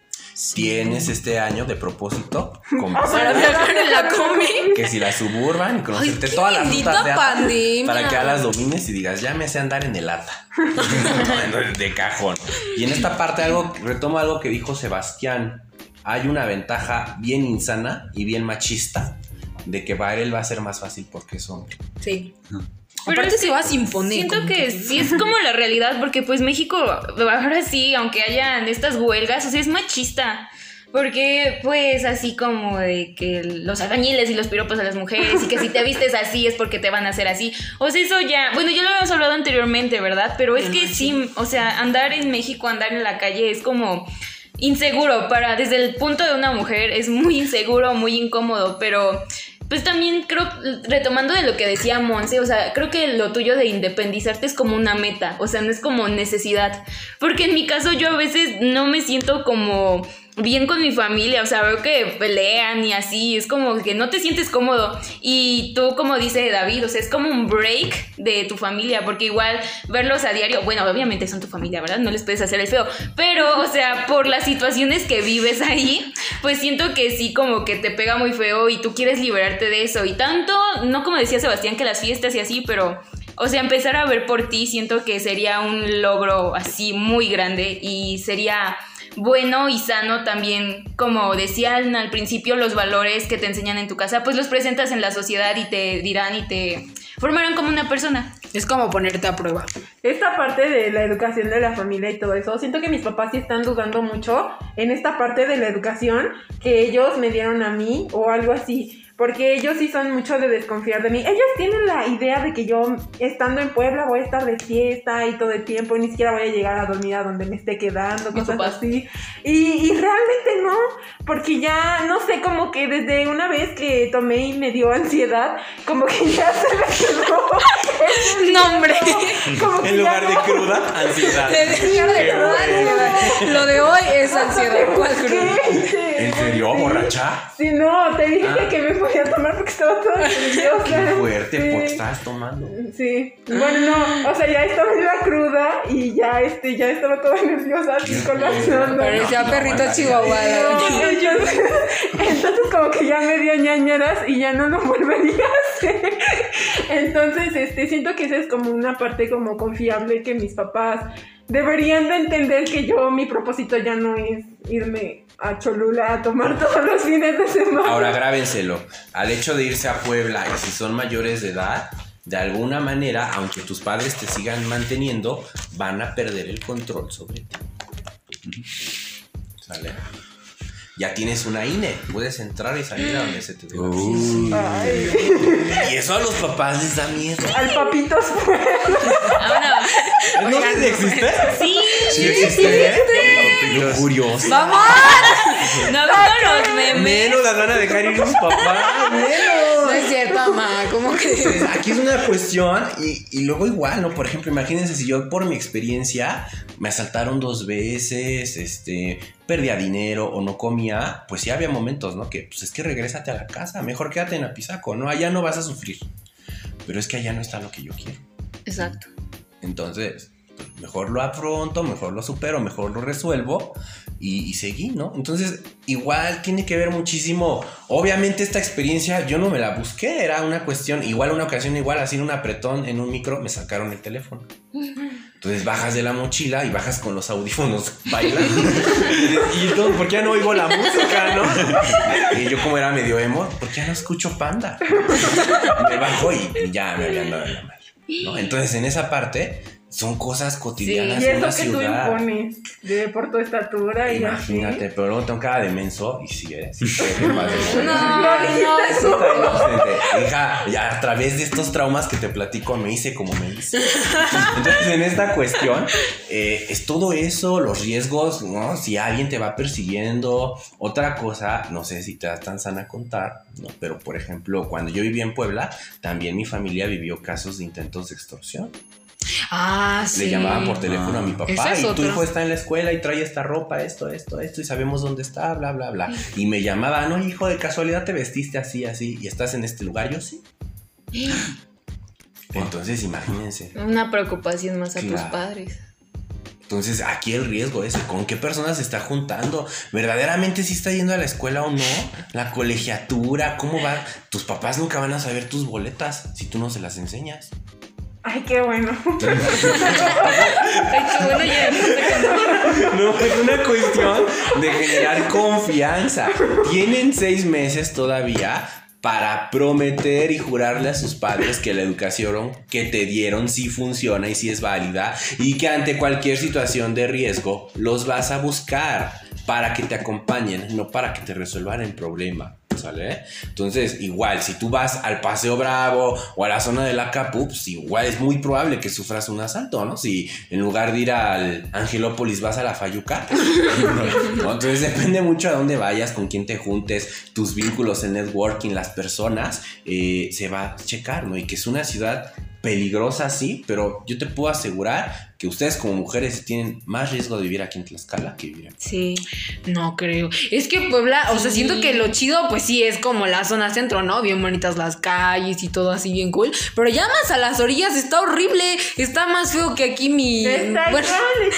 Tienes este año de propósito con- Para viajar en la combi. que si la suburban y conocerte Ay, todas las rutas de ATA pandemia. para que a las domines y digas, ya me sé andar en el ATA. De cajón. Y en esta parte algo, retomo algo que dijo Sebastián. Hay una ventaja bien insana y bien machista de que para él va a ser más fácil porque es hombre. Sí. Pero Aparte es se va a imponer. Siento que sí es como la realidad, porque pues México, ahora sí, aunque hayan estas huelgas, o sea, es machista. Porque, pues, así como de que los albañiles y los piropos a las mujeres y que si te vistes así es porque te van a hacer así. O sea, eso ya, bueno, ya lo habíamos hablado anteriormente, ¿verdad? Pero es que sí, o sea, andar en México, andar en la calle es como inseguro para, desde el punto de una mujer, es muy inseguro, muy incómodo, pero pues también creo, retomando de lo que decía Monse, o sea, creo que lo tuyo de independizarte es como una meta, o sea, no es como necesidad. Porque en mi caso yo a veces no me siento como bien con mi familia, o sea, veo que pelean y así, es como que no te sientes cómodo. Y tú, como dice David, o sea, es como un break de tu familia, porque igual verlos a diario, bueno, obviamente son tu familia, ¿verdad? No les puedes hacer el feo, pero, o sea, por las situaciones que vives ahí, pues siento que sí, como que te pega muy feo y tú quieres liberarte de eso. Y tanto, no como decía Sebastián, que las fiestas y así, pero... O sea, empezar a ver por ti siento que sería un logro así muy grande y sería bueno y sano también, como decían al principio, los valores que te enseñan en tu casa, pues los presentas en la sociedad y te dirán y te formarán como una persona. Es como ponerte a prueba. Esta parte de la educación de la familia y todo eso, siento que mis papás sí están dudando mucho en esta parte de la educación que ellos me dieron a mí o algo así. Porque ellos sí son mucho de desconfiar de mí. Ellos tienen la idea de que yo, estando en Puebla, voy a estar de fiesta y todo el tiempo, y ni siquiera voy a llegar a dormir a donde me esté quedando, cosas así. Y, y realmente no, porque ya, no sé, como que desde una vez que tomé y me dio ansiedad, como que ya se me quedó. ese No, hombre. miedo, como que En lugar de no. cruda, ansiedad. De de bueno. ansiedad. Lo de hoy es ansiedad. ¿Cuál cruda? ¿En serio, Sí. borracha? Sí, no, te dije Ah. que me podía tomar porque estaba toda nerviosa. Qué fuerte, Sí. porque estabas tomando. Sí, bueno, no, o sea, ya estaba en la cruda y ya, este, ya estaba toda nerviosa, así colapsando. Parecía No, perrito no, chihuahua. No, entonces, entonces como que ya me dio ñañaras y ya no lo volvería a hacer. Entonces, este, siento que esa es como una parte como confiable que mis papás deberían de entender que yo, mi propósito ya no es irme a Cholula a tomar todos los fines de semana. Ahora grábenselo. Al hecho de irse a Puebla y si son mayores de edad, de alguna manera, aunque tus padres te sigan manteniendo, van a perder el control sobre ti. ¿Sale? Ya tienes una INE, puedes entrar y salir a donde se te gana. Ay, Y eso a los papás les da miedo. al papitos fue. Ahora, ¿No sé si existe? sí, Sí existe. Lo curioso. ¡Vamos! no veo los memes. Menos las van a dejar ir sus papás, No menos. Es cierto, mamá. ¿Cómo que? Aquí es una cuestión y, y luego igual, ¿no? Por ejemplo, imagínense si yo por mi experiencia me asaltaron dos veces, este, perdía dinero o no comía, pues sí había momentos, ¿no? Que pues es que regrésate a la casa, mejor quédate en Apizaco, ¿no? Allá no vas a sufrir. Pero es que allá no está lo que yo quiero. Exacto. Entonces, pues, mejor lo afronto, mejor lo supero, mejor lo resuelvo y, seguí, ¿no? Entonces, igual tiene que ver muchísimo. Obviamente, esta experiencia yo no me la busqué, era una cuestión. Igual, una ocasión, igual, así un apretón en un micro, me sacaron el teléfono. Entonces bajas de la mochila y bajas con los audífonos bailando. y entonces, ¿por qué no oigo la música, no? Y yo, como era medio emo, ¿por qué no escucho panda? Me bajo y ya me habían dado la madre. Entonces, en esa parte, son cosas Y cotidianas de eso una que tú ciudad. impones de, por tu estatura y así. Imagínate, pero luego tengo cara de menso y sí. Sí, sí, ¿qué pasa? No, No. Hija, ya a través de estos traumas que te platico me hice como me hice. Entonces, en esta cuestión, eh, es todo eso, los riesgos, ¿no? Si alguien te va persiguiendo. Otra cosa, no sé si te das tan sana a contar, ¿no? Pero, por ejemplo, cuando yo vivía en Puebla, también mi familia vivió casos de intentos de extorsión. Ah, sí. Le llamaban por teléfono a mi papá es y tu hijo está en la escuela y trae esta ropa, esto, esto, esto, y sabemos dónde está, bla, bla, bla. Y me llamaban, no, hijo, de casualidad te vestiste así, así, y estás en este lugar, yo sí. Entonces, imagínense. Una preocupación más a tus padres. Entonces, aquí el riesgo es con qué personas se está juntando. ¿Verdaderamente si está yendo a la escuela o no? La colegiatura, ¿cómo va? Tus papás nunca van a saber tus boletas si tú no se las enseñas. Ay, qué bueno. Ay, qué bueno, ya no es una cuestión de generar confianza. Tienen seis meses todavía para prometer y jurarle a sus padres que la educación que te dieron sí funciona y sí es válida y que ante cualquier situación de riesgo los vas a buscar para que te acompañen, no para que te resuelvan el problema. ¿Sale? Entonces, igual, si tú vas al Paseo Bravo o a la zona de la Capu, pues igual es muy probable que sufras un asalto, ¿no? Si en lugar de ir al Angelópolis vas a la Fayuca. Entonces depende mucho a dónde vayas, con quién te juntes, tus vínculos en networking, las personas, eh, se va a checar, ¿no? Y que es una ciudad peligrosa, sí, pero yo te puedo asegurar que ustedes como mujeres tienen más riesgo de vivir aquí en Tlaxcala que vivir en Sí. No creo. Es que Puebla, o sea, siento que lo chido, pues sí, es como la zona centro, ¿no? Bien bonitas las calles y todo así bien cool. Pero ya más a las orillas está horrible. Está más feo que aquí mi. Está bueno, igual, el-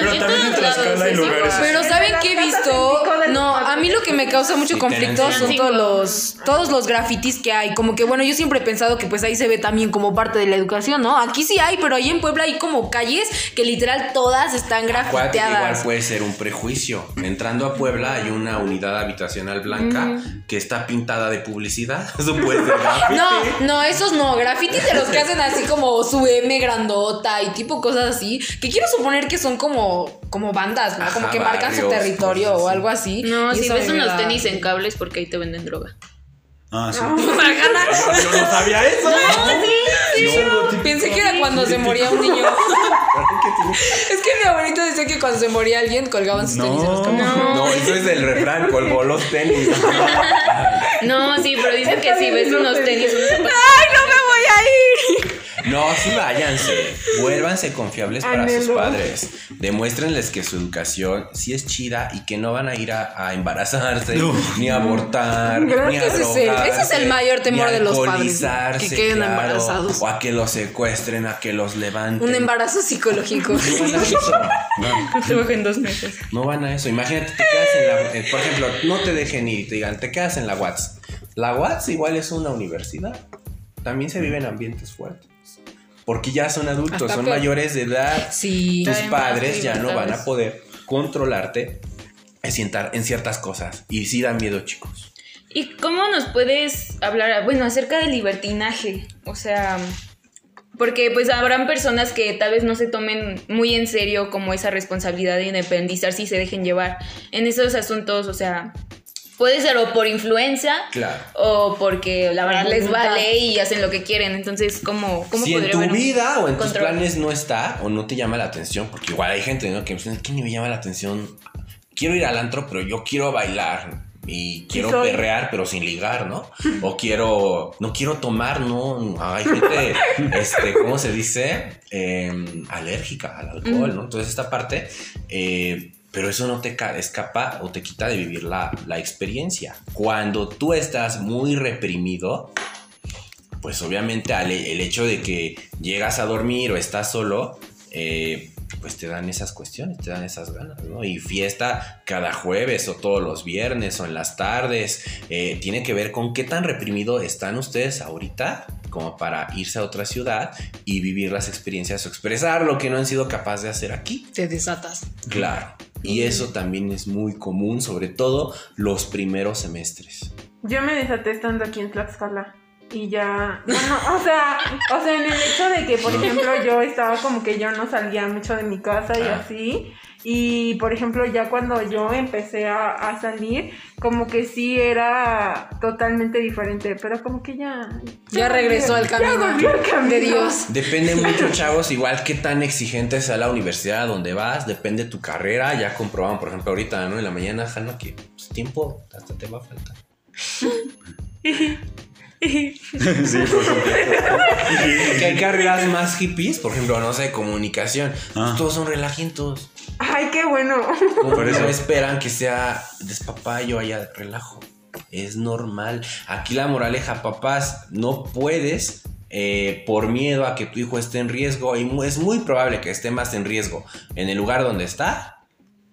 Pero también en Tlaxcala hay es lugares. Pero ¿saben qué he visto? No, a mí lo que me causa mucho Sí, conflicto son todos los, todos los grafitis que hay. Como que bueno, yo siempre he pensado que pues ahí se ve también como parte de la educación, ¿no? Aquí sí hay, pero ahí en Puebla hay como calles que literal todas están que igual grafiteadas. puede ser un prejuicio. Entrando a Puebla hay una unidad habitacional blanca que está pintada de publicidad. Eso puede ser graffiti. No, no, esos no, grafitis de los que hacen así como su M grandota y tipo cosas así, que quiero suponer que son como, como bandas, ¿no? Como Ajá, que marcan su territorio o así. algo así. No, y si ves unos tenis en cables porque ahí te venden droga. Ah, sí. Yo no sabía eso. Pensé que era cuando se moría un niño. es que mi abuelito decía que cuando se moría alguien colgaban sus tenis en los No. campos. No, eso es el refrán, colgó los tenis. No, sí, pero dicen que si ves unos tenis, unos zapatos. ¡Ay, no me voy a ir! No, sí váyanse. Vuélvanse confiables para sus padres. Demuéstrenles que su educación sí es chida y que no van a ir a, a embarazarse, No. ni a abortar, Creo ni a que ese es el- drogarse, ese es el mayor temor de los padres, que queden claro, embarazados. O a que los secuestren, a que los levanten. Un embarazo psicológico. No van a eso. No. En dos meses. No van a eso. Imagínate, te quedas en la. eh, por ejemplo, no te dejen ir y te digan, te quedas en la Watts. La Watts igual es una universidad. También se vive en ambientes fuertes. Porque ya son adultos, Hasta son peor. mayores de edad. Sí. Tus padres ya no van a poder controlarte en ciertas cosas. Y sí dan miedo, chicos. ¿Y cómo nos puedes hablar, bueno, acerca del libertinaje? O sea, porque pues habrán personas que tal vez no se tomen muy en serio como esa responsabilidad de independizarse y se dejen llevar en esos asuntos, o sea, puede ser o por influencia Claro. o porque la verdad les vale y hacen lo que quieren. Entonces, ¿cómo, cómo si en tu vida o en tus planes no está o no te llama la atención, porque igual hay gente ¿no? que me dice, ¿qué ni me llama la atención? Quiero ir al antro, pero yo quiero bailar y quiero soy. perrear, pero sin ligar, ¿no? O quiero, no quiero tomar, ¿no? Hay gente, este, ¿cómo se dice? Em, alérgica al alcohol, ¿no? Entonces esta parte... eh, pero eso no te ca- escapa o te quita de vivir la, la experiencia. Cuando tú estás muy reprimido, pues obviamente al- el hecho de que llegas a dormir o estás solo, eh, pues te dan esas cuestiones, te dan esas ganas, ¿no? Y fiesta cada jueves o todos los viernes o en las tardes, eh, tiene que ver con qué tan reprimido están ustedes ahorita como para irse a otra ciudad y vivir las experiencias o expresar lo que no han sido capaces de hacer aquí. Te desatas. Claro. Y eso también es muy común, sobre todo los primeros semestres. Yo me desaté estando aquí en Tlaxcala. y ya, bueno, o sea, o sea, en el hecho de que, por ejemplo, yo estaba como que yo no salía mucho de mi casa y Ah. así, y por ejemplo, ya cuando yo empecé a, a salir, como que sí era totalmente diferente, pero como que ya... Ya regresó al ya camino camino. de Dios. Depende mucho, chavos, igual qué tan exigente sea la universidad a donde vas, depende de tu carrera. Ya comprobaban, por ejemplo, ahorita, ¿no? En la mañana, Hanna, que pues, tiempo hasta te va a faltar. sí, por. Que hay carreras más hippies, por ejemplo, no sé, comunicación. Ah. Todos son relajientos. Ay, qué bueno. Como Por eso. no esperan que sea despapayo haya relajo. Es normal. Aquí la moraleja, papás, no puedes eh, por miedo a que tu hijo esté en riesgo. Y es muy probable que esté más en riesgo en el lugar donde está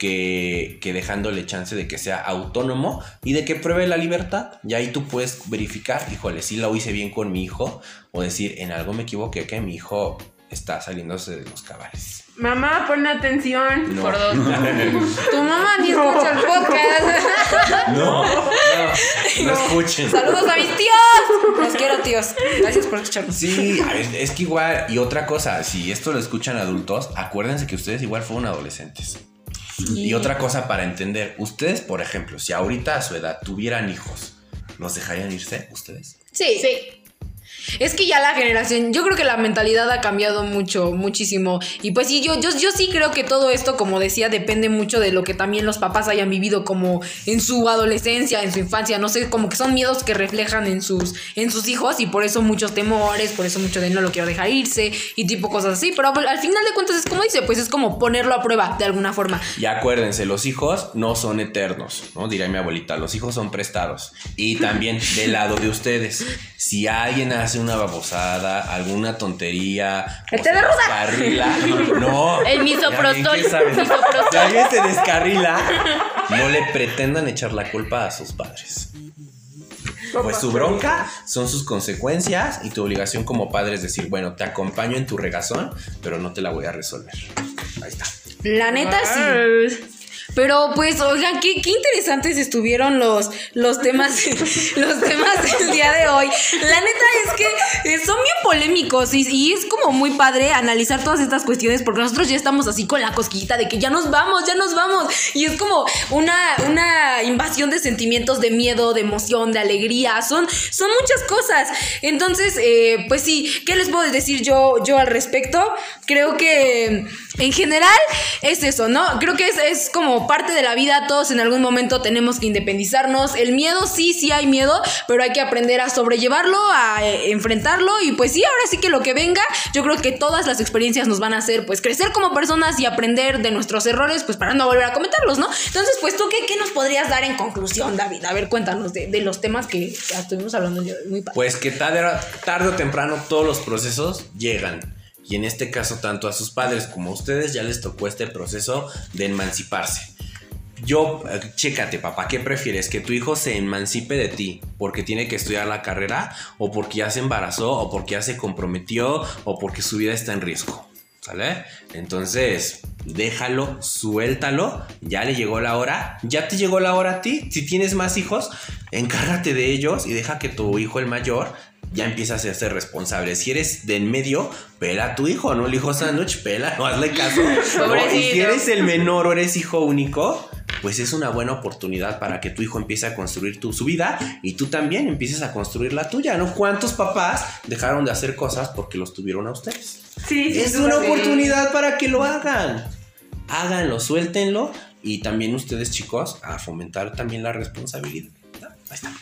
que, que dejándole chance de que sea autónomo y de que pruebe la libertad. Y ahí tú puedes verificar, híjole, si lo hice bien con mi hijo. O decir, en algo me equivoqué, que mi hijo está saliéndose de los cabales. Mamá, pon atención. No. Por dos. Tu mamá ni escucha el podcast. No, no, no escuchen. Saludos a mis tíos. Los quiero, tíos. Gracias por escucharnos. Sí, es que igual, y otra cosa, si esto lo escuchan adultos, acuérdense que ustedes igual fueron adolescentes. Y otra cosa para entender, ustedes, por ejemplo, si ahorita a su edad tuvieran hijos, ¿los dejarían irse ustedes? Sí. Sí. Es que ya la generación, yo creo que la mentalidad ha cambiado mucho, muchísimo. Y pues sí, yo, yo, yo sí creo que todo esto, como decía, depende mucho de lo que también los papás hayan vivido como en su adolescencia, en su infancia. No sé, como que son miedos que reflejan en sus, en sus hijos y por eso muchos temores, por eso mucho de no lo quiero dejar irse y tipo cosas así. Pero al final de cuentas es como dice, pues es como ponerlo a prueba de alguna forma. Y acuérdense, los hijos no son eternos, ¿no? Diría mi abuelita, los hijos son prestados. Y también del lado de ustedes, si alguien hace una babosada, alguna tontería, o ¡Que te se descarrila, no. El misoprostol. Si alguien se descarrila, no le pretendan echar la culpa a sus padres. Pues su bronca son sus consecuencias y tu obligación como padre es decir, bueno, te acompaño en tu regazón, pero no te la voy a resolver. Ahí está. La neta sí. Pero pues, oigan, qué, qué interesantes estuvieron los, los temas, los temas del día de hoy. La neta es que eh, son bien polémicos y, es como muy padre analizar todas estas cuestiones porque nosotros ya estamos así con la cosquillita de que ya nos vamos, ya nos vamos. Y es como una, una invasión de sentimientos de miedo, de emoción, de alegría. Son, son muchas cosas. Entonces, eh, pues sí, ¿qué les puedo decir yo, yo al respecto? Creo que en general es eso, ¿no? Creo que es, es como parte de la vida, todos en algún momento tenemos que independizarnos. El miedo, sí, sí hay miedo, pero hay que aprender a sobrellevarlo, a eh, enfrentarlo y pues sí, ahora sí que lo que venga, yo creo que todas las experiencias nos van a hacer pues crecer como personas y aprender de nuestros errores pues para no volver a cometerlos, ¿no? Entonces, pues tú, ¿qué, qué nos podrías dar en conclusión, David? A ver, cuéntanos de, de los temas que estuvimos hablando. Muy padre. Pues que tarde, tarde o temprano todos los procesos llegan. Y en este caso, tanto a sus padres como a ustedes ya les tocó este proceso de emanciparse. Yo, eh, chécate, papá, ¿qué prefieres? ¿Que tu hijo se emancipe de ti porque tiene que estudiar la carrera? ¿O porque ya se embarazó? ¿O porque ya se comprometió? ¿O porque su vida está en riesgo? ¿Sale? Entonces, déjalo, suéltalo. Ya le llegó la hora. Ya te llegó la hora a ti. Si tienes más hijos, encárgate de ellos y deja que tu hijo, el mayor, ya empiece a hacerse responsable. Si eres de en medio, pela a tu hijo, no el hijo sándwich, pela, no hazle caso. ¿no? Y si eres el menor o eres hijo único, pues es una buena oportunidad para que tu hijo empiece a construir tu, su vida y tú también empieces a construir la tuya, ¿no? ¿Cuántos papás dejaron de hacer cosas porque los tuvieron a ustedes? Sí, Es una sí. oportunidad para que lo hagan. Háganlo, suéltenlo y también ustedes chicos a fomentar también la responsabilidad. Ahí está.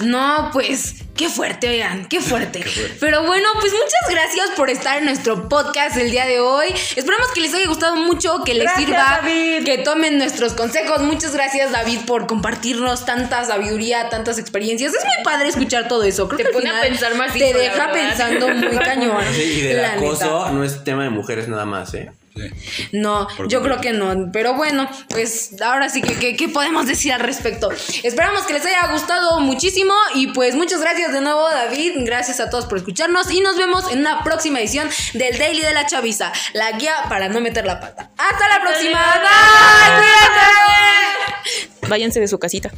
No, pues, qué fuerte, oigan, qué fuerte. Pero bueno, pues muchas gracias por estar en nuestro podcast el día de hoy. Esperamos que les haya gustado mucho, que les Gracias, sirva, David. que tomen nuestros consejos. Muchas gracias, David, por compartirnos tanta sabiduría, tantas experiencias. Es muy padre escuchar todo eso. Creo Te que pone a pensar más Te deja pensando muy cañón. Sí, y del la acoso neta. no es tema de mujeres nada más, ¿eh? Sí. No, yo creo que no. Pero bueno, pues ahora sí que, que- ¿qué podemos decir al respecto? Esperamos que les haya gustado muchísimo y pues muchas gracias de nuevo David, gracias a todos por escucharnos y nos vemos en una próxima edición del Daily de la Chaviza, la guía para no meter la pata. Hasta la próxima. Bye, cuídate. Váyanse de su casita.